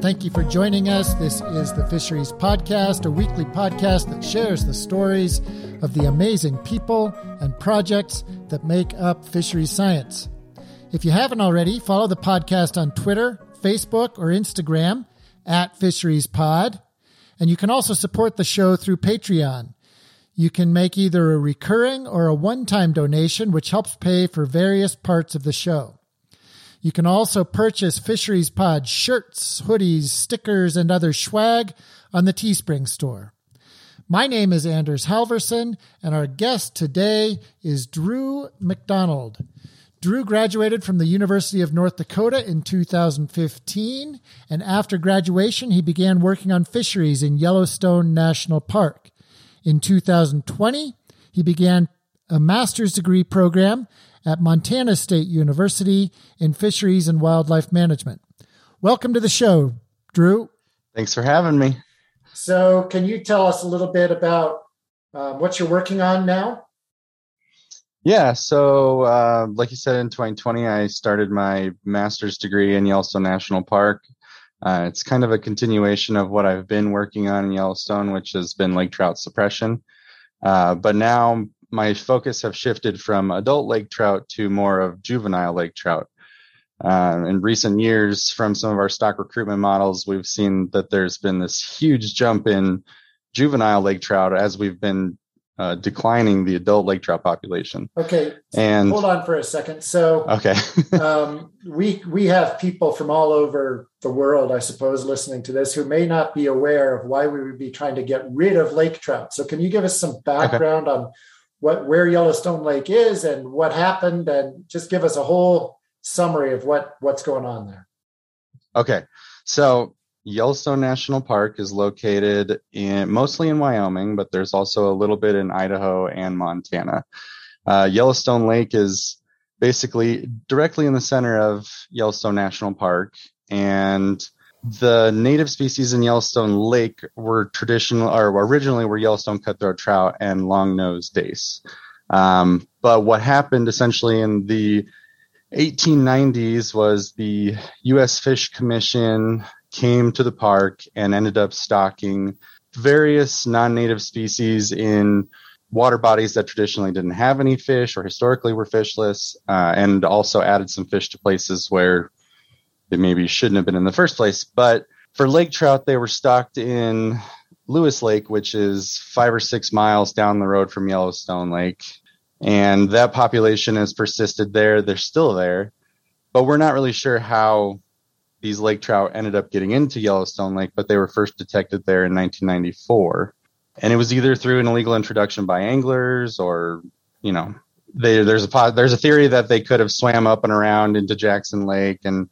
thank you for joining us. This is the Fisheries Podcast, a weekly podcast that shares the stories of the amazing people and projects that make up fisheries science. If you haven't already, follow the podcast on Twitter, Facebook, or Instagram at Fisheries Pod. And you can also support the show through Patreon. You can make either a recurring or a one time donation, which helps pay for various parts of the show. You can also purchase Fisheries Pod shirts, hoodies, stickers, and other swag on the Teespring store. My name is Anders Halverson, and our guest today is Drew MacDonald. Drew graduated from the University of North Dakota in 2015, and after graduation, he began working on fisheries in Yellowstone National Park. In 2020, he began a master's degree program at Montana State University in Fisheries and Wildlife Management. Welcome to the show, Drew. Thanks for having me. So, can you tell us a little bit about uh, what you're working on now? Yeah, so uh, like you said, in 2020, I started my master's degree in Yellowstone National Park. Uh, it's kind of a continuation of what I've been working on in Yellowstone, which has been lake trout suppression. Uh, but now my focus have shifted from adult lake trout to more of juvenile lake trout. Uh, in recent years, from some of our stock recruitment models, we've seen that there's been this huge jump in juvenile lake trout as we've been uh, declining the adult lake trout population. Okay, and hold on for a second. So, okay, um, we we have people from all over the world, I suppose, listening to this who may not be aware of why we would be trying to get rid of lake trout. So, can you give us some background okay. on what where Yellowstone Lake is and what happened, and just give us a whole summary of what what's going on there? Okay, so Yellowstone National Park is located in mostly in Wyoming, but there's also a little bit in Idaho and Montana. Uh, Yellowstone Lake is basically directly in the center of Yellowstone National Park, and the native species in Yellowstone Lake were traditional or originally were Yellowstone cutthroat trout and long-nosed dace. Um, but what happened essentially in the 1890s was the U.S. Fish Commission came to the park and ended up stocking various non-native species in water bodies that traditionally didn't have any fish or historically were fishless, uh, and also added some fish to places where they maybe shouldn't have been in the first place. But for lake trout, they were stocked in Lewis Lake, which is five or six miles down the road from Yellowstone Lake. And that population has persisted there. They're still there, but we're not really sure how these lake trout ended up getting into Yellowstone Lake, but they were first detected there in 1994. And it was either through an illegal introduction by anglers or, you know, they, there's a there's a theory that they could have swam up and around into Jackson Lake and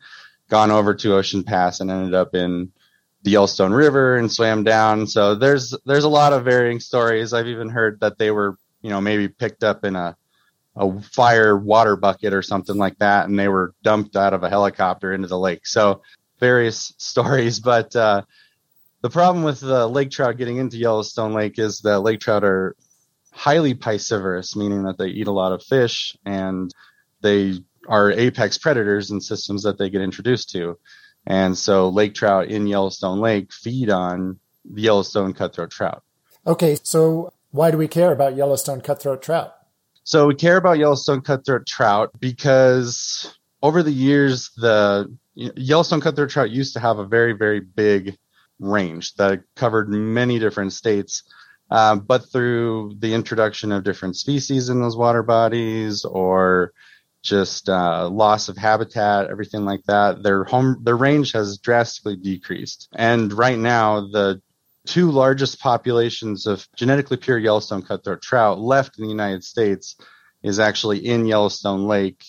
gone over to Ocean Pass and ended up in the Yellowstone River and swam down. So there's there's a lot of varying stories. I've even heard that they were, you know, maybe picked up in a a fire water bucket or something like that, and they were dumped out of a helicopter into the lake. So various stories, but uh, the problem with the lake trout getting into Yellowstone Lake is that lake trout are highly piscivorous, meaning that they eat a lot of fish and they are apex predators in systems that they get introduced to. And so lake trout in Yellowstone Lake feed on the Yellowstone cutthroat trout. Okay, so why do we care about Yellowstone cutthroat trout? So we care about Yellowstone cutthroat trout because over the years, the Yellowstone cutthroat trout used to have a very, very big range that covered many different states. Uh, but through the introduction of different species in those water bodies or just uh, loss of habitat, everything like that, their home, their range has drastically decreased. And right now, the two largest populations of genetically pure Yellowstone cutthroat trout left in the United States is actually in Yellowstone Lake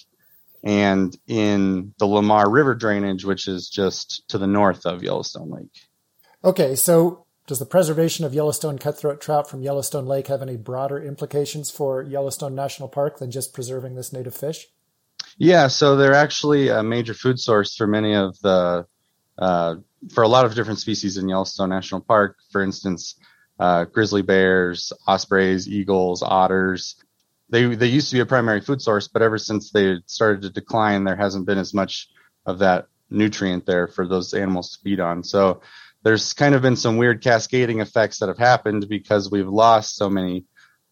and in the Lamar River drainage, which is just to the north of Yellowstone Lake. Okay, so does the preservation of Yellowstone cutthroat trout from Yellowstone Lake have any broader implications for Yellowstone National Park than just preserving this native fish? Yeah, so they're actually a major food source for many of the uh, for a lot of different species in Yellowstone National Park. For instance, uh, grizzly bears, ospreys, eagles, otters. They they used to be a primary food source, but ever since they started to decline, there hasn't been as much of that nutrient there for those animals to feed on. So there's kind of been some weird cascading effects that have happened because we've lost so many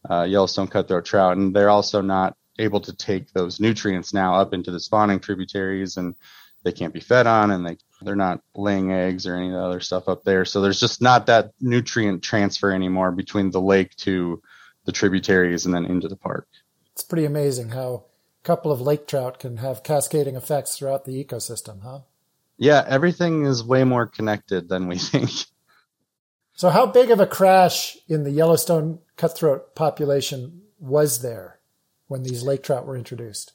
uh, Yellowstone cutthroat trout, and they're also not able to take those nutrients now up into the spawning tributaries, and they can't be fed on, and they they're not laying eggs or any of the other stuff up there. So there's just not that nutrient transfer anymore between the lake to the tributaries and then into the park. It's pretty amazing how a couple of lake trout can have cascading effects throughout the ecosystem, huh? Yeah, everything is way more connected than we think. So, how big of a crash in the Yellowstone cutthroat population was there when these lake trout were introduced?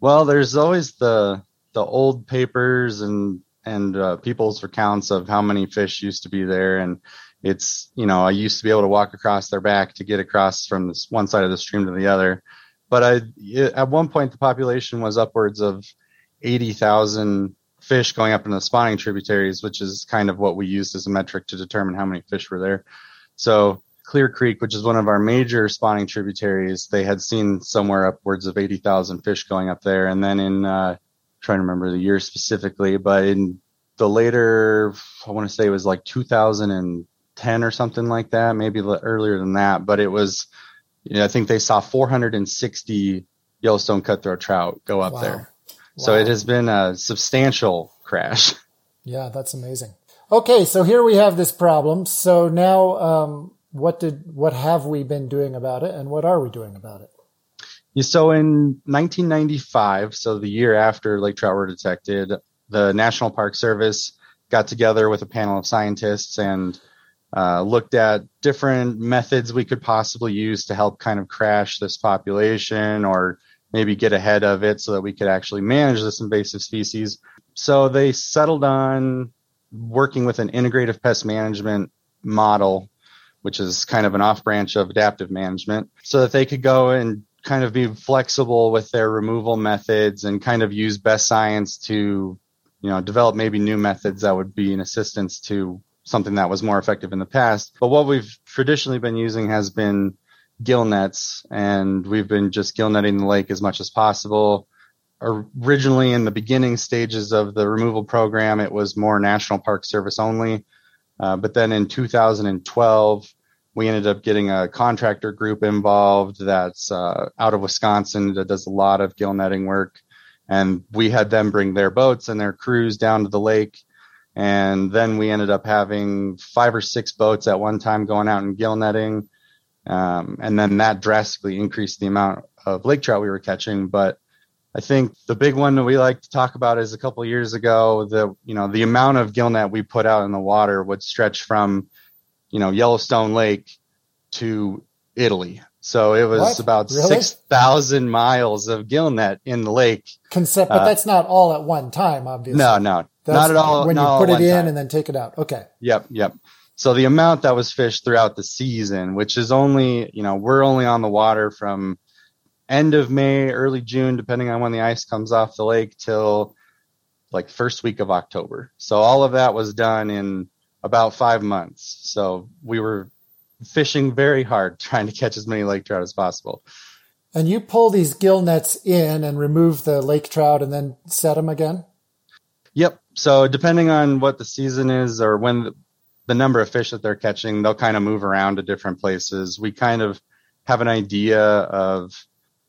Well, there's always the the old papers and and uh, people's accounts of how many fish used to be there, and it's you know I used to be able to walk across their back to get across from this one side of the stream to the other, but I at one point the population was upwards of eighty thousand fish going up into the spawning tributaries, which is kind of what we used as a metric to determine how many fish were there. So Clear Creek, which is one of our major spawning tributaries, they had seen somewhere upwards of 80,000 fish going up there. And then in, uh, trying to remember the year specifically, but in the later, I want to say it was like 2010 or something like that, maybe earlier than that, but it was, you know, I think they saw 460 Yellowstone cutthroat trout go up wow. there. Wow. So it has been a substantial crash. Yeah, that's amazing. Okay, so here we have this problem. So now, um, what did what have we been doing about it, and what are we doing about it? So in 1995, so the year after lake trout were detected, the National Park Service got together with a panel of scientists and uh, looked at different methods we could possibly use to help kind of crash this population or maybe get ahead of it so that we could actually manage this invasive species. So they settled on working with an integrative pest management model, which is kind of an off branch of adaptive management, so that they could go and kind of be flexible with their removal methods and kind of use best science to, you know, develop maybe new methods that would be an assistance to something that was more effective in the past. But what we've traditionally been using has been gill nets and we've been just gill netting the lake as much as possible. Originally in the beginning stages of the removal program, it was more National Park Service only. Uh, but then in 2012, we ended up getting a contractor group involved that's uh, out of Wisconsin that does a lot of gill netting work. And we had them bring their boats and their crews down to the lake. And then we ended up having five or six boats at one time going out and gill netting. Um, and then that drastically increased the amount of lake trout we were catching. But I think the big one that we like to talk about is a couple years ago, the, you know, the amount of gill net we put out in the water would stretch from you know, Yellowstone Lake to Italy. So it was what? about really? 6,000 miles of gillnet in the lake. Concept, but uh, that's not all at one time, obviously. No, no, that's not at all. When you put it in time. and then take it out. Okay. Yep, yep. So the amount that was fished throughout the season, which is only, you know, we're only on the water from end of May, early June, depending on when the ice comes off the lake till like first week of October. So all of that was done in about five months. So we were fishing very hard trying to catch as many lake trout as possible. And you pull these gill nets in and remove the lake trout and then set them again? Yep. So depending on what the season is or when the, the number of fish that they're catching, they'll kind of move around to different places. We kind of have an idea of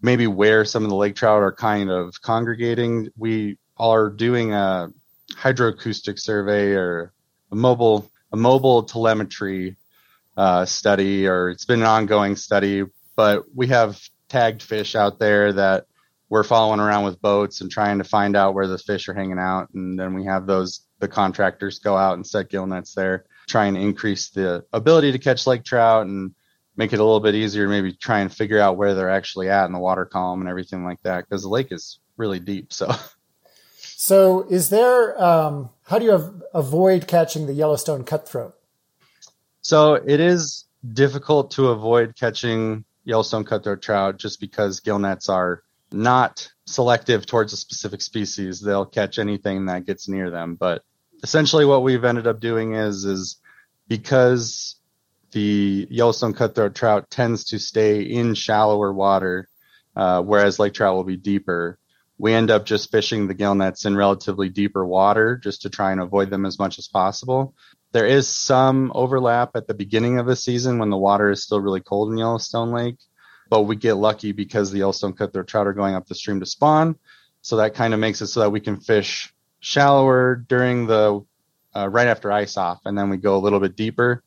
maybe where some of the lake trout are kind of congregating. We are doing a hydroacoustic survey or a mobile a mobile telemetry uh, study, or it's been an ongoing study. But we have tagged fish out there that we're following around with boats and trying to find out where the fish are hanging out, and then we have those the contractors go out and set gill nets there, try and increase the ability to catch lake trout and make it a little bit easier. Maybe try and figure out where they're actually at in the water column and everything like that, because the lake is really deep. So. So, is there? Um, how do you av- avoid catching the Yellowstone cutthroat? So it is difficult to avoid catching Yellowstone cutthroat trout just because gill nets are not selective towards a specific species. They'll catch anything that gets near them. But essentially, what we've ended up doing is is because the Yellowstone cutthroat trout tends to stay in shallower water, uh, whereas lake trout will be deeper we end up just fishing the gill nets in relatively deeper water just to try and avoid them as much as possible. There is some overlap at the beginning of the season when the water is still really cold in Yellowstone Lake, but we get lucky because the Yellowstone cutthroat trout are going up the stream to spawn. So that kind of makes it so that we can fish shallower during the uh, right after ice off, and then we go a little bit deeper.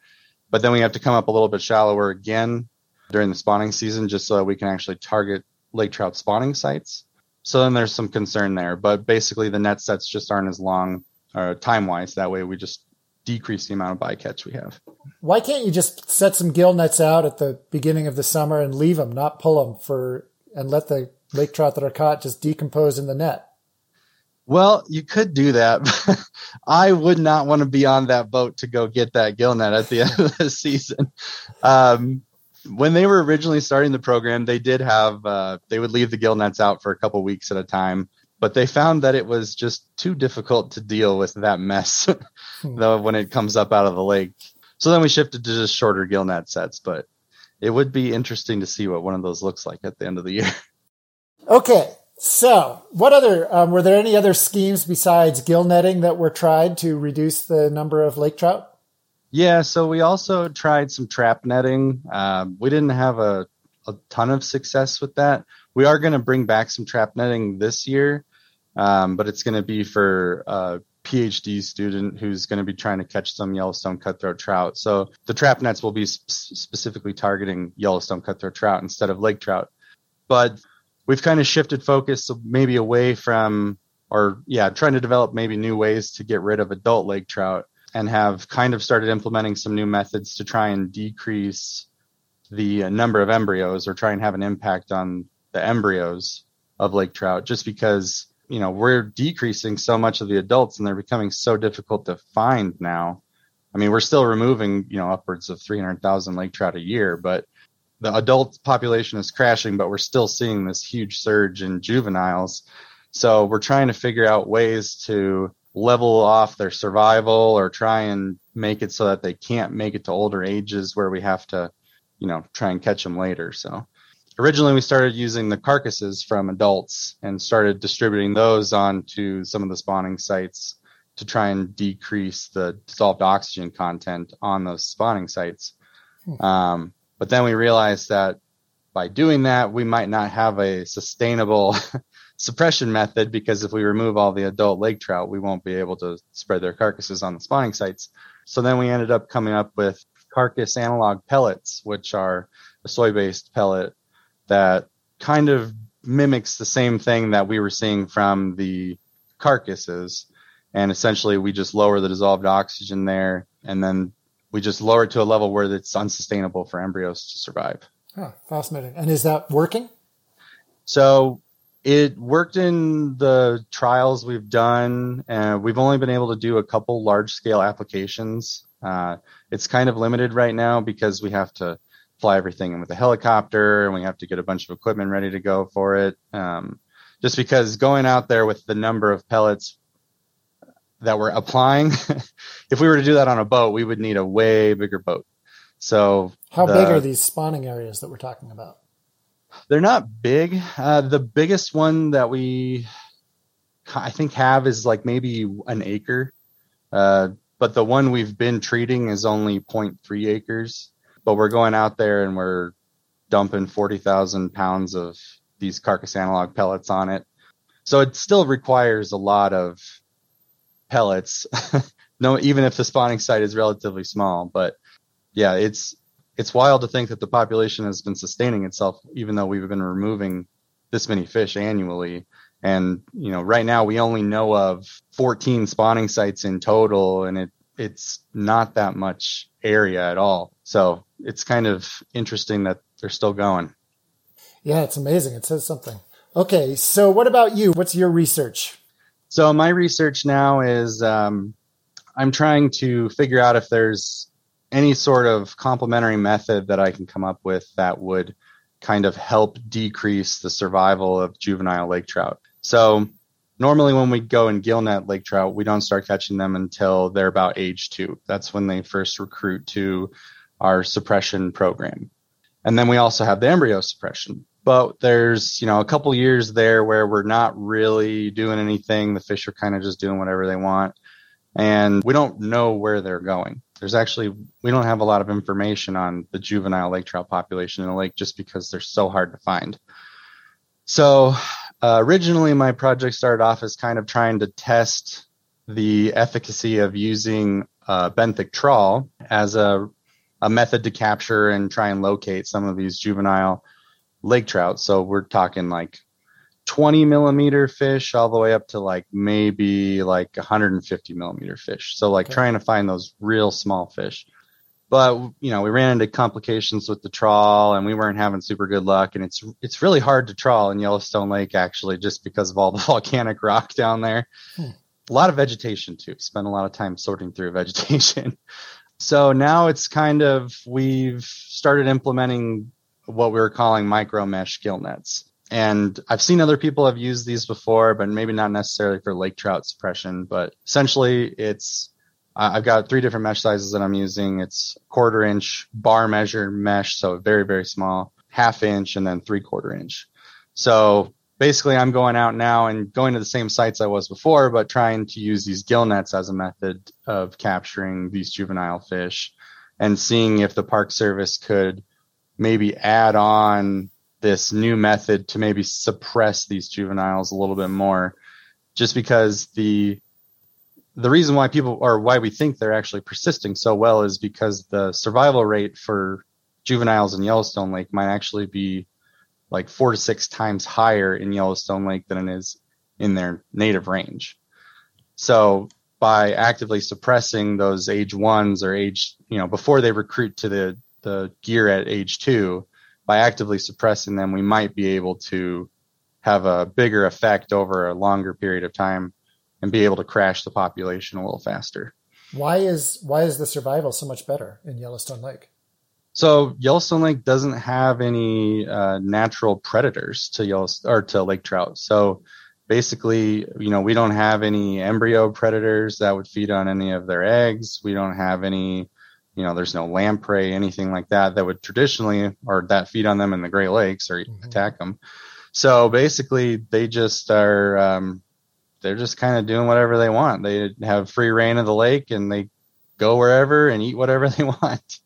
But then we have to come up a little bit shallower again during the spawning season just so we can actually target lake trout spawning sites. So then there's some concern there, but basically the net sets just aren't as long uh, time wise. That way we just decrease the amount of bycatch we have. Why can't you just set some gill nets out at the beginning of the summer and leave them, not pull them for, and let the lake trout that are caught just decompose in the net? Well, you could do that. I would not want to be on that boat to go get that gill net at the end of the season. Um, when they were originally starting the program, they did have uh, they would leave the gill nets out for a couple weeks at a time, but they found that it was just too difficult to deal with that mess hmm. though when it comes up out of the lake. So then we shifted to just shorter gill net sets, but it would be interesting to see what one of those looks like at the end of the year. Okay, so what other um, were there any other schemes besides gill netting that were tried to reduce the number of lake trout? Yeah, so we also tried some trap netting. Um, we didn't have a, a ton of success with that. We are going to bring back some trap netting this year, um, but it's going to be for a PhD student who's going to be trying to catch some Yellowstone cutthroat trout. So the trap nets will be sp- specifically targeting Yellowstone cutthroat trout instead of lake trout. But we've kind of shifted focus maybe away from, or yeah, trying to develop maybe new ways to get rid of adult lake trout and have kind of started implementing some new methods to try and decrease the number of embryos or try and have an impact on the embryos of lake trout just because you know we're decreasing so much of the adults and they're becoming so difficult to find now. I mean we're still removing you know upwards of 300,000 lake trout a year but the adult population is crashing but we're still seeing this huge surge in juveniles so we're trying to figure out ways to level off their survival or try and make it so that they can't make it to older ages where we have to, you know, try and catch them later. So originally we started using the carcasses from adults and started distributing those onto some of the spawning sites to try and decrease the dissolved oxygen content on those spawning sites. Hmm. Um, but then we realized that by doing that, we might not have a sustainable suppression method because if we remove all the adult lake trout, we won't be able to spread their carcasses on the spawning sites. So then we ended up coming up with carcass analog pellets, which are a soy based pellet that kind of mimics the same thing that we were seeing from the carcasses. And essentially, we just lower the dissolved oxygen there, and then we just lower it to a level where it's unsustainable for embryos to survive. Oh, fascinating. And is that working? So it worked in the trials we've done, and we've only been able to do a couple large scale applications. Uh, it's kind of limited right now because we have to fly everything in with a helicopter and we have to get a bunch of equipment ready to go for it. Um, just because going out there with the number of pellets that we're applying, if we were to do that on a boat, we would need a way bigger boat. So, how the, big are these spawning areas that we're talking about? They're not big. Uh, the biggest one that we, I think, have is like maybe an acre. Uh, but the one we've been treating is only 0.3 acres. But we're going out there and we're dumping 40,000 pounds of these carcass analog pellets on it. So it still requires a lot of pellets. no, even if the spawning site is relatively small, but yeah, it's it's wild to think that the population has been sustaining itself even though we've been removing this many fish annually. And you know right now we only know of 14 spawning sites in total and it it's not that much area at all. So it's kind of interesting that they're still going. Yeah it's amazing. It says something. Okay so what about you? What's your research so my research now is um, i'm trying to figure out if there's any sort of complementary method that I can come up with that would kind of help decrease the survival of juvenile lake trout. So normally when we go and gill net lake trout, we don't start catching them until they're about age two. That's when they first recruit to our suppression program. And then we also have the embryo suppression. But there's you know a couple years there where we're not really doing anything. The fish are kind of just doing whatever they want. And we don't know where they're going. There's actually we don't have a lot of information on the juvenile lake trout population in the lake just because they're so hard to find. So uh, originally my project started off as kind of trying to test the efficacy of using uh, benthic trawl as a a method to capture and try and locate some of these juvenile lake trout. So we're talking like 20 millimeter fish all the way up to like maybe like 150 millimeter fish. So like okay. trying to find those real small fish. But you know, we ran into complications with the trawl and we weren't having super good luck. And it's it's really hard to trawl in Yellowstone Lake actually, just because of all the volcanic rock down there. Hmm. A lot of vegetation too. Spend a lot of time sorting through vegetation. So now it's kind of we've started implementing what we were calling micro mesh gill nets. And I've seen other people have used these before, but maybe not necessarily for lake trout suppression. But essentially, it's I've got three different mesh sizes that I'm using. It's quarter inch bar measure mesh, so very very small, half inch, and then three quarter inch. So basically, I'm going out now and going to the same sites I was before, but trying to use these gill nets as a method of capturing these juvenile fish, and seeing if the Park Service could maybe add on this new method to maybe suppress these juveniles a little bit more just because the the reason why people or why we think they're actually persisting so well is because the survival rate for juveniles in Yellowstone Lake might actually be like four to six times higher in Yellowstone Lake than it is in their native range. So by actively suppressing those age ones or age, you know, before they recruit to the the gear at age two, by actively suppressing them, we might be able to have a bigger effect over a longer period of time and be able to crash the population a little faster. Why is why is the survival so much better in Yellowstone Lake? So Yellowstone Lake doesn't have any uh, natural predators to Yellowstone or to lake trout. So basically, you know, we don't have any embryo predators that would feed on any of their eggs. We don't have any you know, there's no lamprey, anything like that that would traditionally or that feed on them in the Great Lakes or mm-hmm. attack them. So basically, they just are um, they're just kind of doing whatever they want. They have free reign of the lake and they go wherever and eat whatever they want.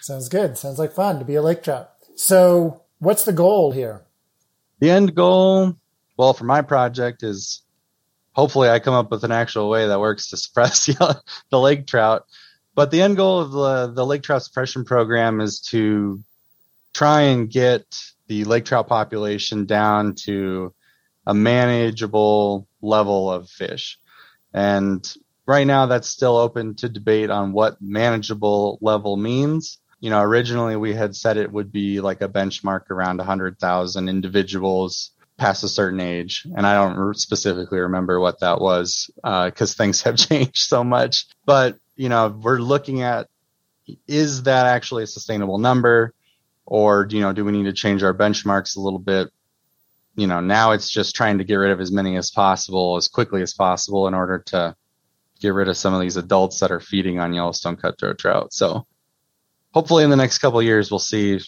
Sounds good. Sounds like fun to be a lake trout. So, what's the goal here? The end goal, well, for my project is hopefully I come up with an actual way that works to suppress the lake trout. But the end goal of the, the lake trout suppression program is to try and get the lake trout population down to a manageable level of fish. And right now that's still open to debate on what manageable level means. You know, originally we had said it would be like a benchmark around 100,000 individuals past a certain age. And I don't specifically remember what that was because uh, things have changed so much. But you know, we're looking at is that actually a sustainable number or you know, do we need to change our benchmarks a little bit? You know, now it's just trying to get rid of as many as possible as quickly as possible in order to get rid of some of these adults that are feeding on Yellowstone cutthroat trout. So hopefully in the next couple years we'll see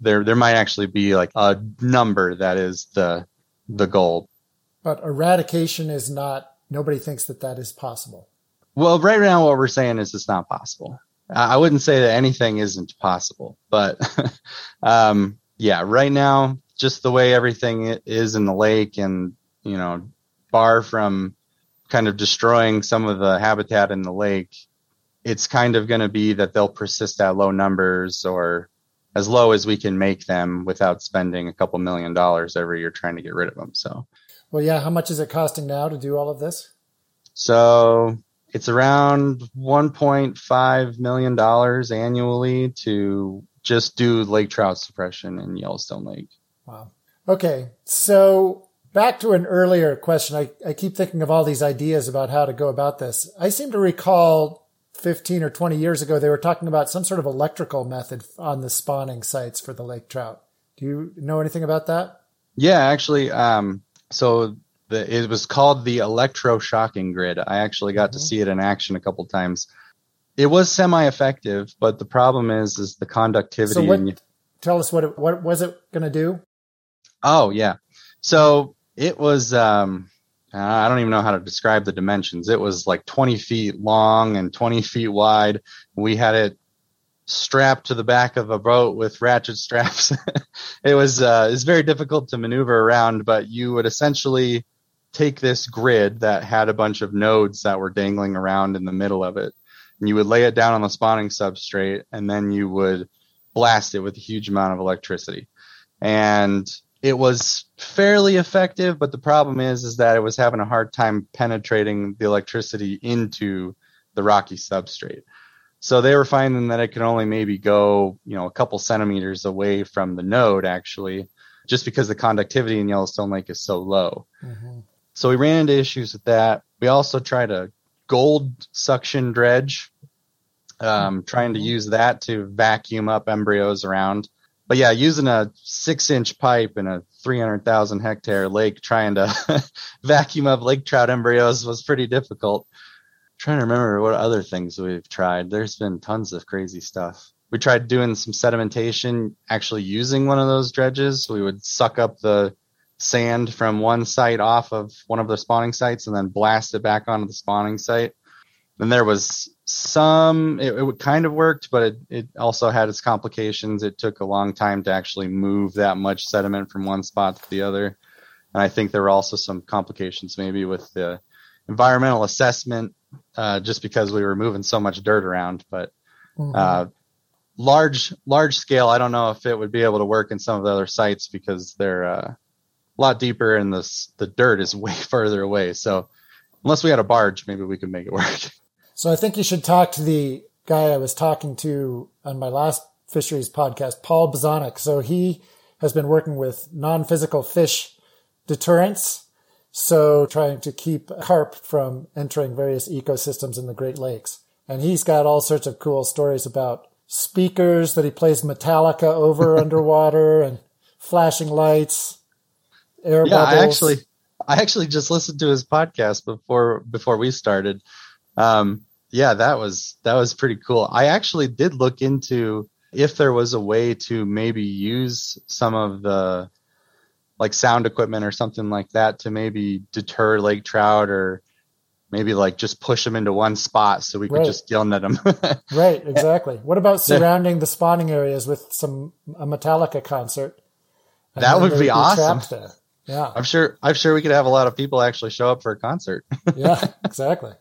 there there might actually be like a number that is the the goal. But eradication is not nobody thinks that that is possible. Well, right now, what we're saying is it's not possible. I wouldn't say that anything isn't possible, but um, yeah, right now, just the way everything is in the lake, and you know, bar from kind of destroying some of the habitat in the lake, it's kind of going to be that they'll persist at low numbers or as low as we can make them without spending a couple million dollars every year trying to get rid of them. So, well, yeah, how much is it costing now to do all of this? So it's around 1.5 million dollars annually to just do lake trout suppression in Yellowstone Lake. Wow. Okay. So back to an earlier question. I, I keep thinking of all these ideas about how to go about this. I seem to recall 15 or 20 years ago, they were talking about some sort of electrical method on the spawning sites for the lake trout. Do you know anything about that? Yeah, actually, um, so the, it was called the electroshocking grid. I actually got mm-hmm. to see it in action a couple times. It was semi-effective, but the problem is, is the conductivity. So what? tell us what it, what was it going to do? Oh yeah. So it was um I don't even know how to describe the dimensions. It was like 20 feet long and 20 feet wide. We had it strapped to the back of a boat with ratchet straps. it was uh, it's very difficult to maneuver around, but you would essentially take this grid that had a bunch of nodes that were dangling around in the middle of it, and you would lay it down on the spawning substrate, and then you would blast it with a huge amount of electricity. And it was fairly effective, but the problem is is that it was having a hard time penetrating the electricity into the rocky substrate. So they were finding that it could only maybe go, you know, a couple centimeters away from the node actually, just because the conductivity in Yellowstone Lake is so low. Mm-hmm. So we ran into issues with that. We also tried a gold suction dredge, um, trying to use that to vacuum up embryos around but yeah, using a six inch pipe in a 300,000 hectare lake trying to vacuum up lake trout embryos was pretty difficult. I'm trying to remember what other things we've tried. There's been tons of crazy stuff. We tried doing some sedimentation actually using one of those dredges. We would suck up the sand from one site off of one of the spawning sites and then blast it back onto the spawning site. And there was some it, it kind of worked but it, it also had its complications it took a long time to actually move that much sediment from one spot to the other and i think there were also some complications maybe with the environmental assessment uh, just because we were moving so much dirt around but mm-hmm. uh, large large scale i don't know if it would be able to work in some of the other sites because they're uh, a lot deeper and the the dirt is way further away so unless we had a barge maybe we could make it work So I think you should talk to the guy I was talking to on my last fisheries podcast, Paul Bzonek. So he has been working with non-physical fish deterrence. So trying to keep carp from entering various ecosystems in the Great Lakes. And he's got all sorts of cool stories about speakers that he plays Metallica over underwater and flashing lights, air yeah, bubbles. I actually, I actually just listened to his podcast before, before we started um, yeah, that was that was pretty cool. I actually did look into if there was a way to maybe use some of the like sound equipment or something like that to maybe deter lake trout or maybe like just push them into one spot so we could right. just gill net them. right, exactly. What about surrounding the spawning areas with some a Metallica concert? That would be, be awesome. Yeah, I'm sure. I'm sure we could have a lot of people actually show up for a concert. yeah, exactly.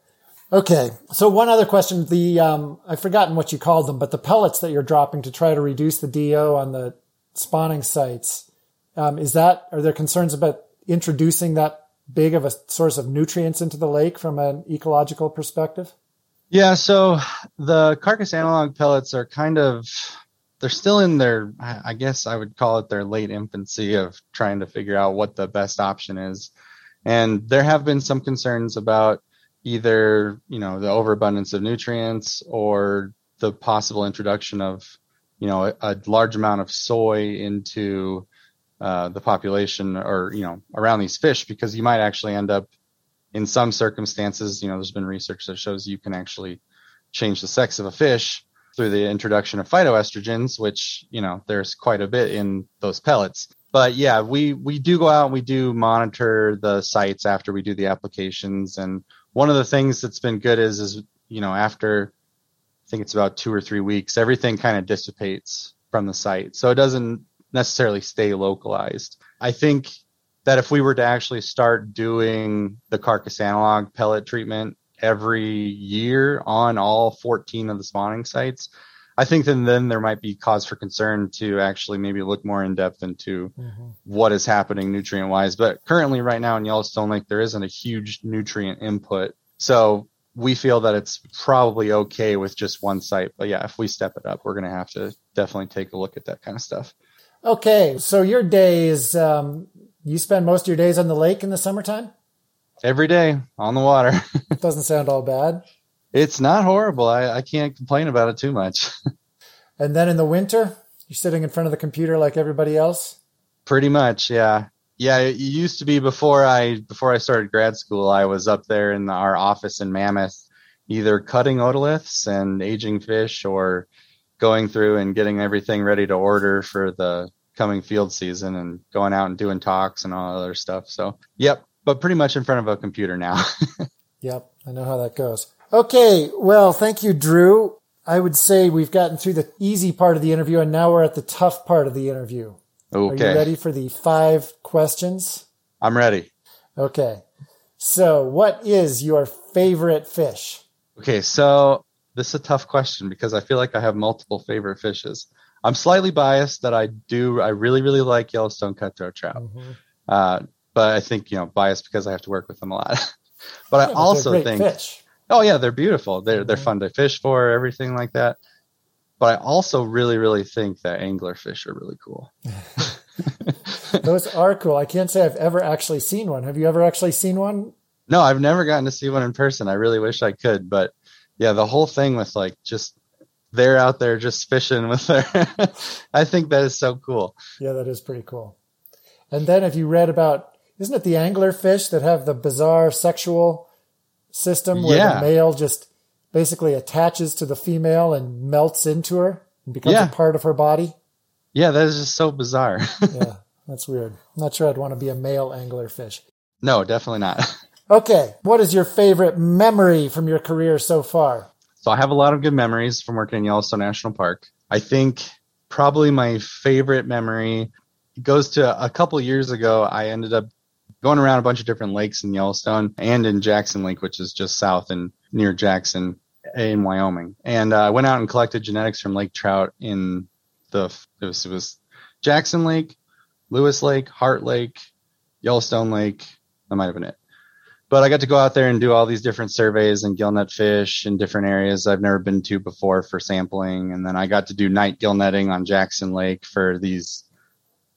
Okay. So one other question, the, um, I've forgotten what you called them, but the pellets that you're dropping to try to reduce the DO on the spawning sites, um, is that, are there concerns about introducing that big of a source of nutrients into the lake from an ecological perspective? Yeah. So the carcass analog pellets are kind of, they're still in their, I guess I would call it their late infancy of trying to figure out what the best option is. And there have been some concerns about either you know the overabundance of nutrients or the possible introduction of you know a, a large amount of soy into uh, the population or you know around these fish because you might actually end up in some circumstances you know there's been research that shows you can actually change the sex of a fish through the introduction of phytoestrogens which you know there's quite a bit in those pellets. But yeah we we do go out and we do monitor the sites after we do the applications. And one of the things that's been good is is you know after I think it's about two or three weeks, everything kind of dissipates from the site, so it doesn't necessarily stay localized. I think that if we were to actually start doing the carcass analog pellet treatment every year on all 14 of the spawning sites, I think then then there might be cause for concern to actually maybe look more in depth into mm-hmm. what is happening nutrient wise. But currently, right now in Yellowstone Lake, there isn't a huge nutrient input, so we feel that it's probably okay with just one site. But yeah, if we step it up, we're going to have to definitely take a look at that kind of stuff. Okay, so your days, um, you spend most of your days on the lake in the summertime. Every day on the water. Doesn't sound all bad. It's not horrible. I, I can't complain about it too much. and then in the winter, you're sitting in front of the computer like everybody else? Pretty much, yeah. Yeah, it used to be before I before I started grad school, I was up there in our office in Mammoth, either cutting otoliths and aging fish or going through and getting everything ready to order for the coming field season and going out and doing talks and all other stuff. So, yep, but pretty much in front of a computer now. yep, I know how that goes. Okay, well, thank you, Drew. I would say we've gotten through the easy part of the interview and now we're at the tough part of the interview. Okay. Are you ready for the five questions? I'm ready. Okay. So, what is your favorite fish? Okay, so this is a tough question because I feel like I have multiple favorite fishes. I'm slightly biased that I do. I really, really like Yellowstone cutthroat trout. Mm-hmm. Uh, but I think you know biased because I have to work with them a lot. but yeah, I also think, fish. oh yeah, they're beautiful. They're mm-hmm. they're fun to fish for, everything like that. But I also really, really think that anglerfish are really cool. Those are cool. I can't say I've ever actually seen one. Have you ever actually seen one? No, I've never gotten to see one in person. I really wish I could, but yeah, the whole thing with like just they're out there just fishing with their I think that is so cool. Yeah, that is pretty cool. And then if you read about isn't it the anglerfish that have the bizarre sexual system where yeah. the male just basically attaches to the female and melts into her and becomes yeah. a part of her body? Yeah, that is just so bizarre. yeah, that's weird. I'm not sure I'd want to be a male anglerfish. No, definitely not. Okay, what is your favorite memory from your career so far? So I have a lot of good memories from working in Yellowstone National Park. I think probably my favorite memory goes to a couple years ago. I ended up going around a bunch of different lakes in Yellowstone and in Jackson Lake, which is just south and near Jackson in Wyoming. And uh, I went out and collected genetics from lake trout in the it was, it was Jackson Lake, Lewis Lake, Heart Lake, Yellowstone Lake. That might have been it but I got to go out there and do all these different surveys and gillnet fish in different areas I've never been to before for sampling. And then I got to do night gill netting on Jackson Lake for these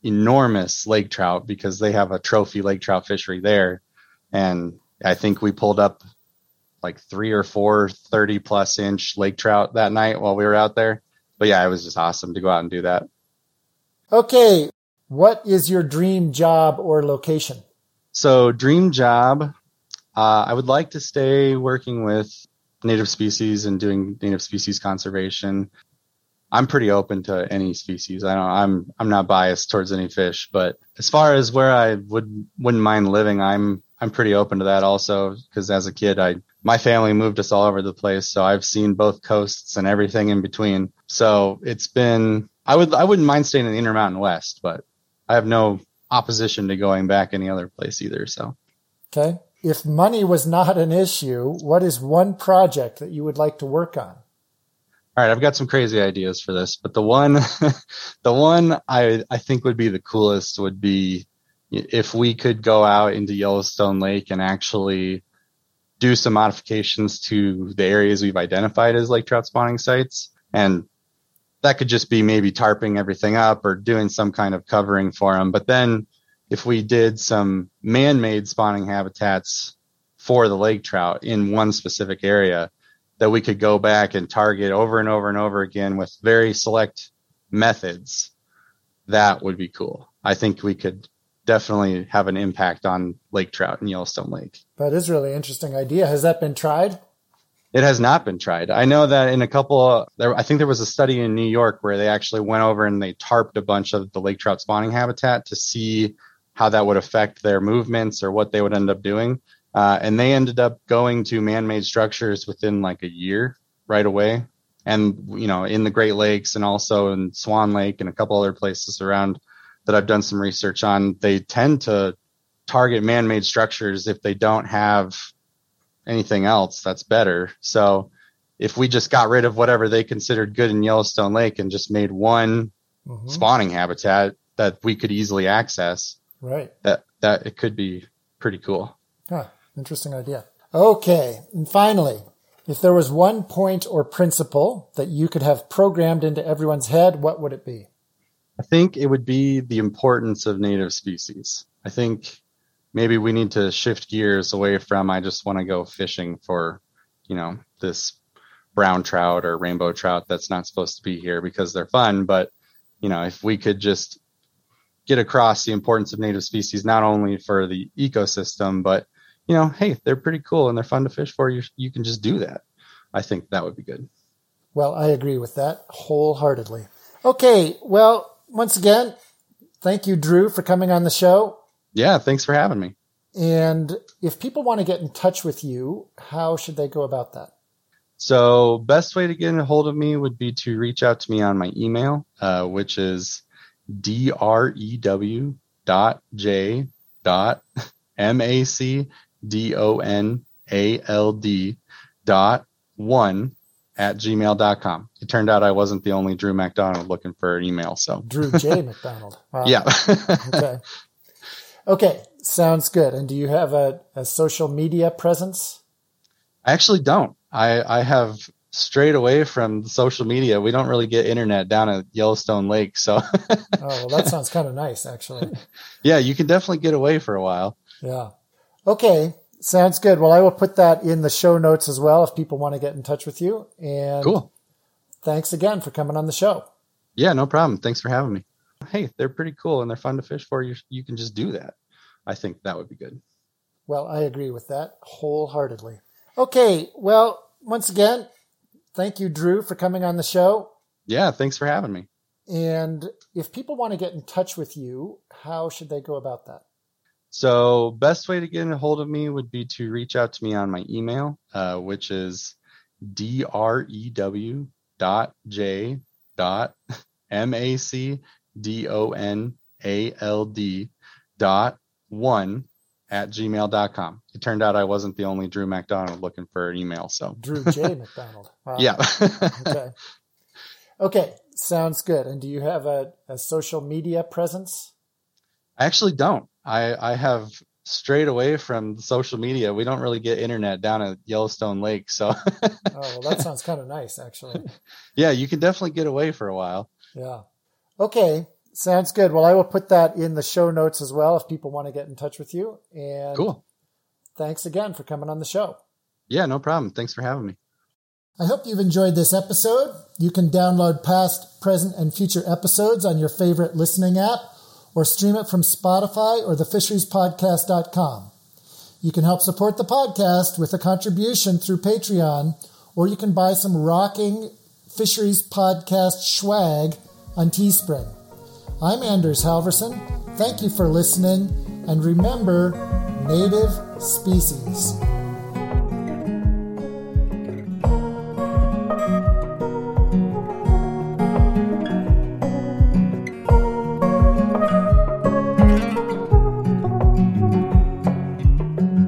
enormous lake trout because they have a trophy lake trout fishery there. And I think we pulled up like three or four 30 plus inch lake trout that night while we were out there. But yeah, it was just awesome to go out and do that. Okay. What is your dream job or location? So dream job uh, I would like to stay working with native species and doing native species conservation. I'm pretty open to any species. I don't, I'm I'm not biased towards any fish, but as far as where I would wouldn't mind living, I'm I'm pretty open to that also because as a kid, I my family moved us all over the place, so I've seen both coasts and everything in between. So it's been I would I wouldn't mind staying in the Intermountain West, but I have no opposition to going back any other place either. So okay, if money was not an issue, what is one project that you would like to work on? All right, I've got some crazy ideas for this, but the one, the one I I think would be the coolest would be if we could go out into Yellowstone Lake and actually do some modifications to the areas we've identified as lake trout spawning sites, and that could just be maybe tarping everything up or doing some kind of covering for them. But then if we did some man-made spawning habitats for the lake trout in one specific area that we could go back and target over and over and over again with very select methods that would be cool i think we could definitely have an impact on lake trout in yellowstone lake that is really interesting idea has that been tried it has not been tried. I know that in a couple, there, I think there was a study in New York where they actually went over and they tarped a bunch of the lake trout spawning habitat to see how that would affect their movements or what they would end up doing. Uh, and they ended up going to man-made structures within like a year right away. And, you know, in the Great Lakes and also in Swan Lake and a couple other places around that I've done some research on, they tend to target man-made structures if they don't have anything else that's better. So if we just got rid of whatever they considered good in Yellowstone Lake and just made one mm-hmm. spawning habitat that we could easily access, Right. That that it could be pretty cool. Huh. Interesting idea. Okay. And finally, if there was one point or principle that you could have programmed into everyone's head, what would it be? I think it would be the importance of native species. I think maybe we need to shift gears away from I just want to go fishing for, you know, this brown trout or rainbow trout that's not supposed to be here because they're fun, but you know, if we could just get across the importance of native species not only for the ecosystem, but you know, hey, they're pretty cool and they're fun to fish for. You you can just do that. I think that would be good. Well, I agree with that wholeheartedly. Okay, well, once again, thank you, Drew, for coming on the show. Yeah, thanks for having me. And if people want to get in touch with you, how should they go about that? So, best way to get a hold of me would be to reach out to me on my email, uh, which is drew dot j dot m a c d o n a l d dot one at gmail.com. It turned out I wasn't the only Drew MacDonald looking for an email. So Drew J. MacDonald. Wow. Yeah. okay. Okay. Sounds good. And do you have a, a social media presence? I actually don't. I, I have strayed away from social media. We don't really get internet down at Yellowstone Lake. So, oh, well, that sounds kind of nice, actually. Yeah, you can definitely get away for a while. Yeah. Okay. Sounds good. Well, I will put that in the show notes as well if people want to get in touch with you. And cool. Thanks again for coming on the show. Yeah, no problem. Thanks for having me. Hey, they're pretty cool and they're fun to fish for. You you can just do that. I think that would be good. Well, I agree with that wholeheartedly. Okay, well, once again, thank you, Drew, for coming on the show. Yeah, thanks for having me. And if people want to get in touch with you, how should they go about that? So, best way to get a hold of me would be to reach out to me on my email, uh, which is drew dot j dot m a c d o n a l d dot one at gmail.com. It turned out I wasn't the only Drew MacDonald looking for an email. So Drew J. MacDonald. Wow. Yeah. okay. Okay. Sounds good. And do you have a, a social media presence? I actually don't. I, I have strayed away from social media. We don't really get internet down at Yellowstone Lake. So Oh, well, that sounds kind of nice, actually. Yeah, you can definitely get away for a while. Yeah. Okay. Sounds good. Well, I will put that in the show notes as well if people want to get in touch with you. And cool. Thanks again for coming on the show. Yeah, no problem. Thanks for having me. I hope you've enjoyed this episode. You can download past, present, and future episodes on your favorite listening app or stream it from Spotify or thefisheriespodcast.com. You can help support the podcast with a contribution through Patreon, or you can buy some rocking Fisheries Podcast swag on Teespring. I'm Anders Halverson. Thank you for listening, and remember native species.